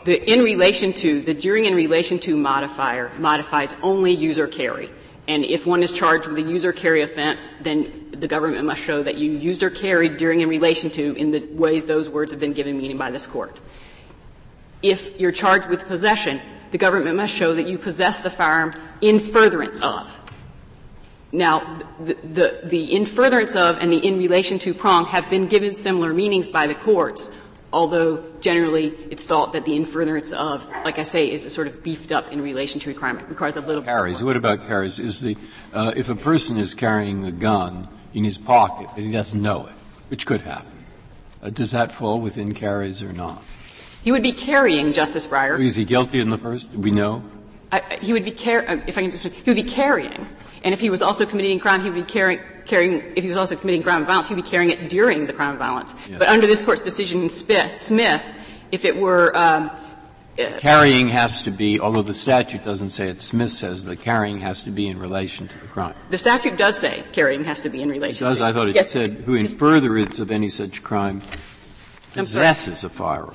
S9: The in relation to, the during in relation to modifier modifies only user carry. And if one is charged with a user carry offense, then the government must show that you used or carried during in relation to in the ways those words have been given meaning by this court. If you're charged with possession, the government must show that you possess the firearm in furtherance of. Now, the, the, the in furtherance of and the in relation to prong have been given similar meanings by the courts, although generally it's thought that the in furtherance of, like I say, is sort of beefed up in relation to requirement, requires a little
S7: carries. What about carries? Is the uh, if a person is carrying a gun in his pocket and he doesn't know it, which could happen, uh, does that fall within carries or not?
S9: He would be carrying, Justice Breyer.
S7: Is he guilty in the first? We know?
S9: I, he would be car- uh, if I can just, he would be carrying, and if he was also committing crime, he would be carrying, carrying. If he was also committing crime of violence, he would be carrying it during the crime of violence. Yes. But under this court's decision in Smith, if it were um,
S7: uh, carrying has to be, although the statute doesn't say it, Smith says the carrying has to be in relation to the crime.
S9: The statute does say carrying has to be in relation.
S7: It does. I thought it yes. said who in furtherance of any such crime possesses a firearm.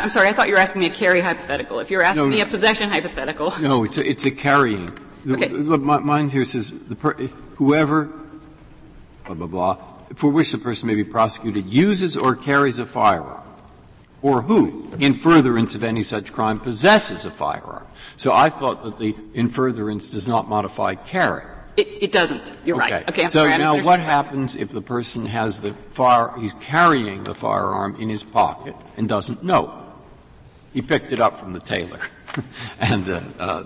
S9: I'm sorry, I thought you were asking me a carry hypothetical. If you're asking no, me a possession hypothetical.
S7: No, it's a, it's a carrying.
S9: Okay.
S7: My Mine here says the per, whoever, blah, blah, blah, for which the person may be prosecuted uses or carries a firearm, or who, in furtherance of any such crime, possesses a firearm. So I thought that the in furtherance does not modify carry.
S9: It, it doesn't. You're
S7: okay.
S9: right. Okay. I'm
S7: so
S9: sorry,
S7: now, what happens if the person has the fire? He's carrying the firearm in his pocket and doesn't know. He picked it up from the tailor, and uh, uh,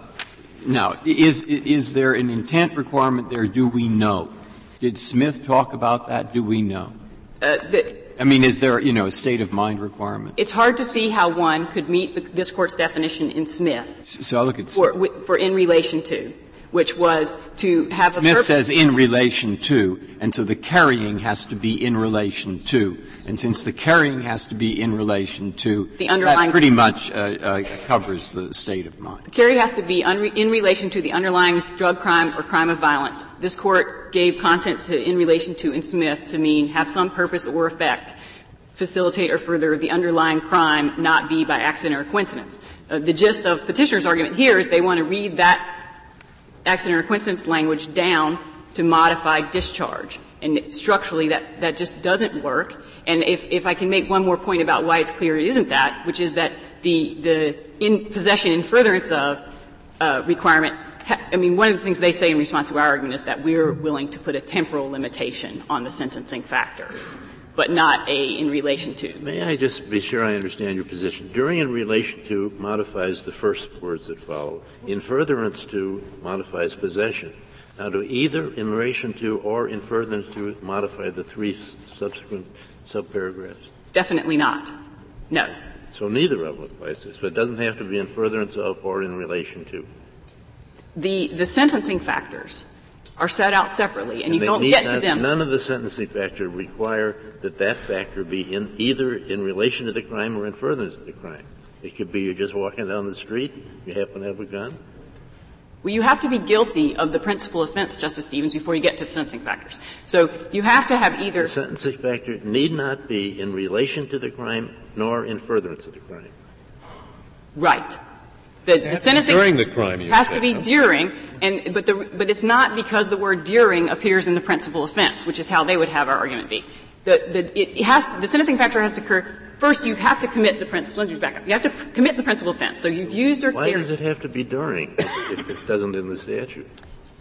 S7: Now, is, is there an intent requirement there? Do we know? Did Smith talk about that? Do we know?
S9: Uh, the,
S7: I mean, is there, you know, a state of mind requirement?
S9: It's hard to see how one could meet the, this court's definition in Smith.
S7: So I look at
S9: for, for in relation to which was to have
S7: Smith says in relation to, and so the carrying has to be in relation to. And since the carrying has to be in relation to,
S9: the underlying
S7: that pretty much uh, uh, covers the state of mind.
S9: The carry has to be unre- in relation to the underlying drug crime or crime of violence. This court gave content to in relation to in Smith to mean have some purpose or effect facilitate or further the underlying crime not be by accident or coincidence. Uh, the gist of petitioner's argument here is they want to read that accident or coincidence language down to modify discharge. And structurally, that, that just doesn't work. And if, if I can make one more point about why it's clear it isn't that, which is that the, the in possession and furtherance of uh, requirement I mean, one of the things they say in response to our argument is that we're willing to put a temporal limitation on the sentencing factors but not a in relation to.
S8: May I just be sure I understand your position? During in relation to modifies the first words that follow. In furtherance to modifies possession. Now, do either in relation to or in furtherance to modify the three subsequent subparagraphs?
S9: Definitely not. No.
S8: So neither of them applies to. So it doesn't have to be in furtherance of or in relation to.
S9: The the sentencing factors are set out separately, and, and you don't get
S8: not,
S9: to them.
S8: None of the sentencing factors require that that factor be in either in relation to the crime or in furtherance of the crime. It could be you're just walking down the street, you happen to have a gun.
S9: Well, you have to be guilty of the principal offense, Justice Stevens, before you get to the sentencing factors. So you have to have either.
S8: The sentencing factor need not be in relation to the crime nor in furtherance of the crime.
S9: Right. The, the sentencing
S4: during the crime
S9: has to be during, and but the but it's not because the word during appears in the principal offense, which is how they would have our argument be. The, the it has to, the sentencing factor has to occur. First, you have to commit the principal. Let me back up. You have to commit the principal offense. So you've used or
S8: why does it have to be during if it doesn't in the statute?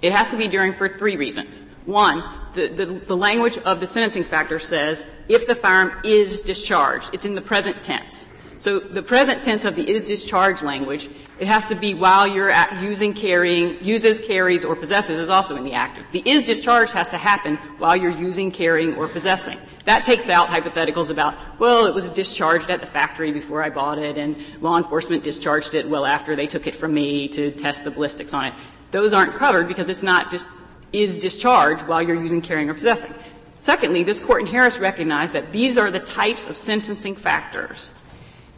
S9: It has to be during for three reasons. One, the, the, the, language of the sentencing factor says if the firearm is discharged, it's in the present tense. So the present tense of the is discharged language, it has to be while you're using, carrying, uses, carries, or possesses is also in the active. The is discharged has to happen while you're using, carrying, or possessing. That takes out hypotheticals about, well, it was discharged at the factory before I bought it, and law enforcement discharged it well after they took it from me to test the ballistics on it. Those aren't covered because it's not just is discharged while you're using, carrying, or possessing. Secondly, this court in Harris recognized that these are the types of sentencing factors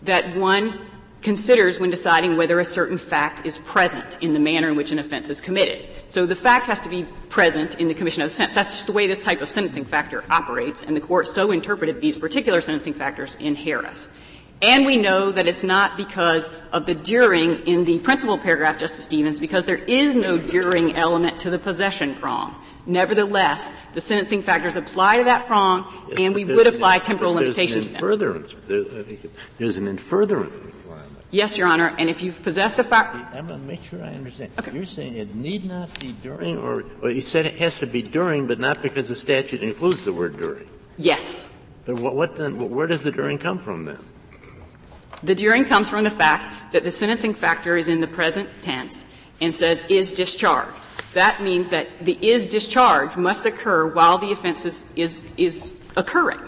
S9: that one considers when deciding whether a certain fact is present in the manner in which an offense is committed. So the fact has to be present in the commission of offense. That's just the way this type of sentencing factor operates, and the court so interpreted these particular sentencing factors in Harris. And we know that it's not because of the during in the principal paragraph, Justice Stevens, because there is no during element to the possession prong. Nevertheless, the sentencing factors apply to that prong, yes, and we would apply temporal limitation to them.
S8: Furtherance. There's an in furtherance requirement.
S9: Yes, Your Honor, and if you've possessed a firearm.
S8: I'm going to make sure I understand.
S9: Okay.
S8: You're saying it need not be during, or well, you said it has to be during, but not because the statute includes the word during.
S9: Yes.
S8: But what, what then, where does the during come from then?
S9: The during comes from the fact that the sentencing factor is in the present tense and says is discharged. That means that the is discharge must occur while the offense is, is, is occurring.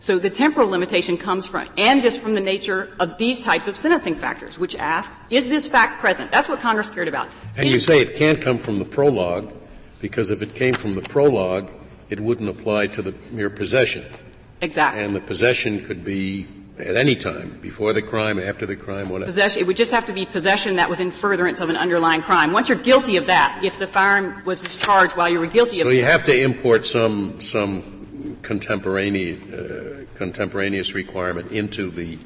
S9: So the temporal limitation comes from, and just from the nature of these types of sentencing factors, which ask, is this fact present? That's what Congress cared about.
S4: And
S9: is
S4: you say it can't come from the prologue, because if it came from the prologue, it wouldn't apply to the mere possession.
S9: Exactly.
S4: And the possession could be at any time, before the crime, after the crime, whatever.
S9: Possession, it would just have to be possession that was in furtherance of an underlying crime. Once you're guilty of that, if the firearm was discharged while you were guilty of
S4: so you have to import some, some contemporaneous, uh, contemporaneous requirement into the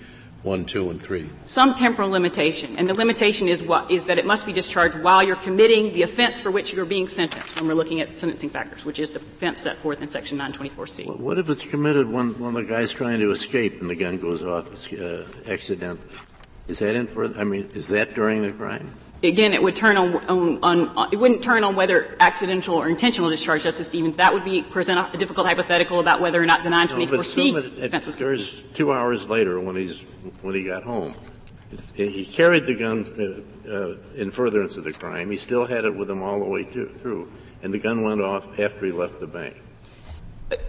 S4: one, two, and three.
S9: Some temporal limitation, and the limitation is what is that it must be discharged while you're committing the offense for which you're being sentenced. When we're looking at sentencing factors, which is the offense set forth in Section 924C.
S8: Well, what if it's committed when, when the guy's trying to escape and the gun goes off uh, accidentally? Is that in for? I mean, is that during the crime?
S9: Again, it would turn on, on, on, it wouldn't turn on whether accidental or intentional discharge, Justice Stevens. That would be present a difficult hypothetical about whether or not the 924C
S8: no, offense was. Two hours later when he's when he got home, He carried the gun uh, uh, in furtherance of the crime. He still had it with him all the way to, through, and the gun went off after he left the bank.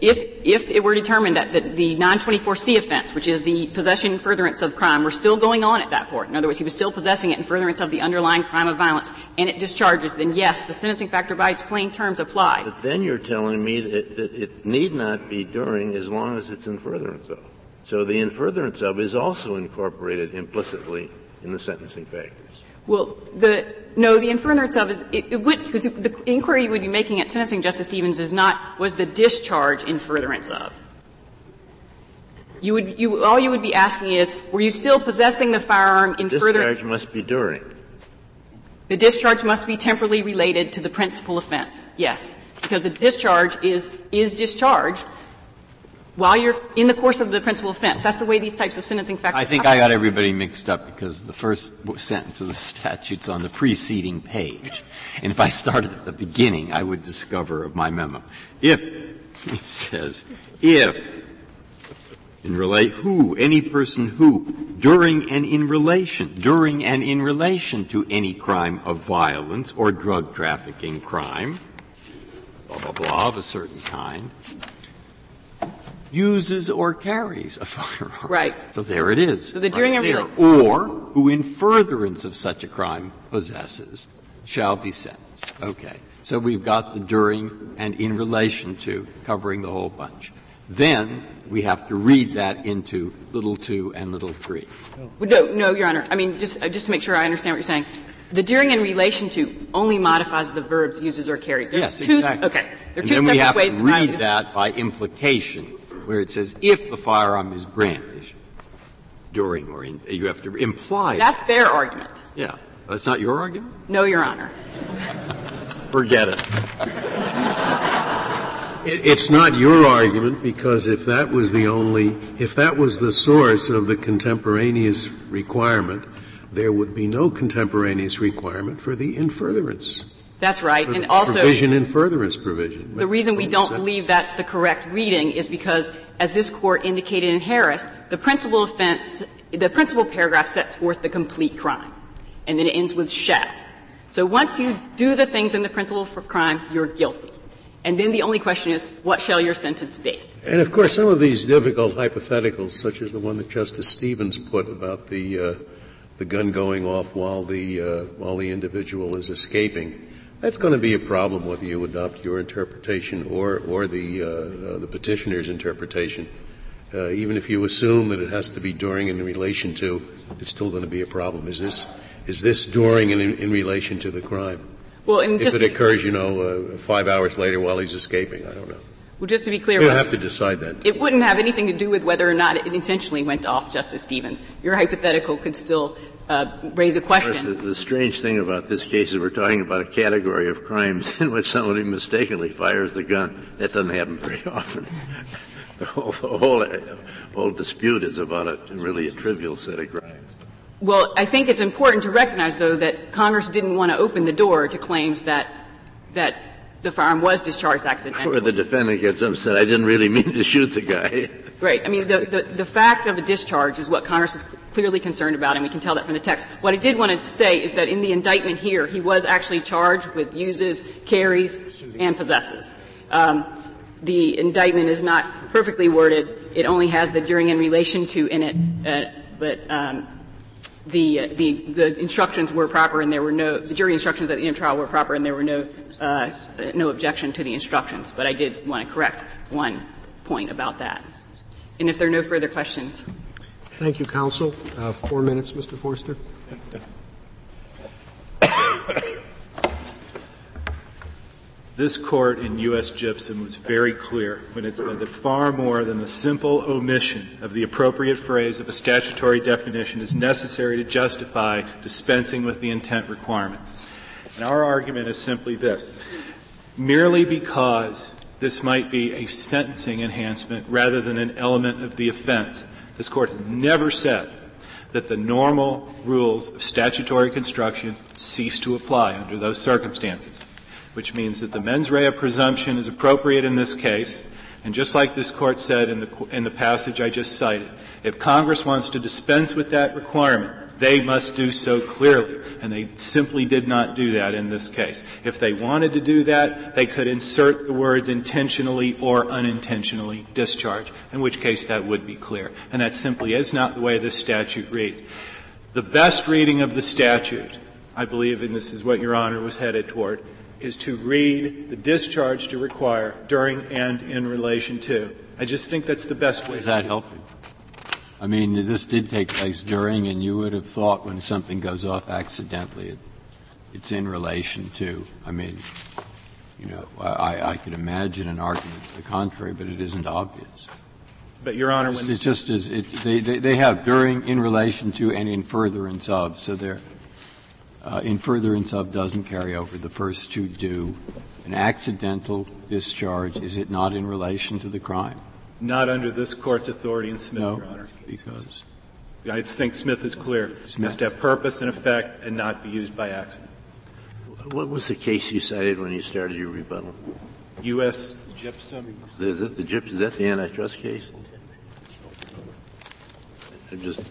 S9: If, if it were determined that the, the 924C offense, which is the possession and furtherance of crime, were still going on at that point, in other words, he was still possessing it in furtherance of the underlying crime of violence, and it discharges, then yes, the sentencing factor by its plain terms applies.
S8: But then you're telling me that, that it need not be during as long as it's in furtherance of. So the in furtherance of is also incorporated implicitly in the sentencing factors.
S9: Well, the no, the in furtherance of is it, it would because the inquiry you would be making at sentencing, Justice Stevens, is not was the discharge in furtherance of. You would you all you would be asking is were you still possessing the firearm in
S8: discharge
S9: furtherance?
S8: Discharge must be during.
S9: The discharge must be temporally related to the principal offense. Yes, because the discharge is is discharged while you're in the course of the principal offense. That's the way these types of sentencing factors.
S7: I think I got everybody mixed up because the first sentence of the statute's on the preceding page. And if I started at the beginning, I would discover of my memo. If, it says, if, in relate, who, any person who, during and in relation, during and in relation to any crime of violence or drug trafficking crime, blah, blah, blah, of a certain kind, uses or carries a firearm.
S9: Right.
S7: So there it is.
S9: So the during
S7: right
S9: and
S7: there. Or who in furtherance of such a crime possesses shall be sentenced. Okay. So we've got the during and in relation to covering the whole bunch. Then we have to read that into little two and little three.
S9: No, no, Your Honor. I mean, just, uh, just to make sure I understand what you're saying. The during in relation to only modifies the verbs uses or carries.
S7: There yes,
S9: two,
S7: exactly.
S9: Okay. There are
S7: and
S9: two
S7: then
S9: separate
S7: we have
S9: ways
S7: to read that by implication where it says if the firearm is brandished during or in, you have to imply.
S9: That's their argument.
S7: Yeah. That's not your argument?
S9: No, Your Honor.
S7: Forget it.
S10: It's not your argument because if that was the only, if that was the source of the contemporaneous requirement, there would be no contemporaneous requirement for the in furtherance.
S9: That's right. And also
S10: provision in furtherance provision.
S9: The reason we don't believe that's the correct reading is because, as this court indicated in Harris, the principal offense, the principal paragraph sets forth the complete crime, and then it ends with shall. So once you do the things in the principal for crime, you're guilty. And then the only question is, what shall your sentence be?
S10: And of course, some of these difficult hypotheticals, such as the one that Justice Stevens put about the uh, the gun going off while the uh, while the individual is escaping, that's going to be a problem whether you adopt your interpretation or, or the, uh, uh, the petitioner's interpretation. Uh, even if you assume that it has to be during and in relation to, it's still going to be a problem. Is this, is this during and in, in relation to the crime?
S9: Well,
S10: if it occurs, you know, uh, five hours later while he's escaping, I don't know.
S9: Well, just to be clear,
S10: you don't have to decide that.
S9: It wouldn't have anything to do with whether or not it intentionally went off, Justice Stevens. Your hypothetical could still uh, raise a question.
S8: The, the, strange thing about this case is we're talking about a category of crimes in which somebody mistakenly fires the gun. That doesn't happen very often. the, whole, the whole, whole dispute is about a really a trivial set of crimes.
S9: Well, I think it's important to recognize, though, that Congress didn't want to open the door to claims that that the firearm was discharged accidentally.
S8: Or the defendant gets upset. I didn't really mean to shoot the guy.
S9: Right. I mean, the, the, the, fact of a discharge is what Congress was clearly concerned about, and we can tell that from the text. What I did want to say is that in the indictment here, he was actually charged with uses, carries, and possesses. Um, the indictment is not perfectly worded. It only has the during and relation to in it, uh, but um, the, uh, the, the instructions were proper and there were no, the jury instructions at the end of trial were proper and there were no, uh, no objection to the instructions. But I did want to correct one point about that. And if there are no further questions.
S1: Thank you, counsel. Uh, four minutes, Mr. Forster.
S2: This court in U.S. Gypsum was very clear when it said that far more than the simple omission of the appropriate phrase of a statutory definition is necessary to justify dispensing with the intent requirement. And our argument is simply this. Merely because this might be a sentencing enhancement rather than an element of the offense, this court has never said that the normal rules of statutory construction cease to apply under those circumstances which means that the mens rea presumption is appropriate in this case. And just like this court said in the, in the passage I just cited, if Congress wants to dispense with that requirement, They must do so clearly, and they simply did not do that in this case. If they wanted to do that, they could insert the words intentionally or unintentionally discharge, in which case that would be clear. And that simply is not the way this statute reads. The best reading of the statute, I believe, and this is what Your Honor was headed toward, is to read the discharge to require during and in relation to. I just think that's the best way.
S7: Does that help you? I mean, this did take place during, and you would have thought when something goes off accidentally, it, it's in relation to. I mean, you know, I, I could imagine an argument to the contrary, but it isn't obvious.
S2: But, Your Honor,
S7: it's,
S2: when
S7: it's just as it, they, they, they have during, in relation to, and in furtherance of. So they're in furtherance of doesn't carry over. The first two do. An accidental discharge is it not in relation to the crime?
S2: Not under this Court's authority in Smith,
S7: no,
S2: Your Honor.
S7: because
S2: I think Smith is clear. Smith. It has to have purpose and effect and not be used by accident.
S8: What was the case you cited when you started your rebuttal?
S2: U.S. Gypsum.
S8: Is that the gypsum? Is that the antitrust case? I just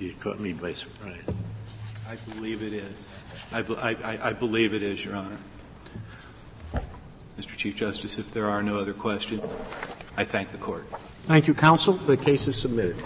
S8: you caught me by surprise.
S2: I believe it is. I, I, I believe it is, Your Honor. Mr. Chief Justice, if there are no other questions, I thank the Court.
S1: Thank you, counsel. The case is submitted.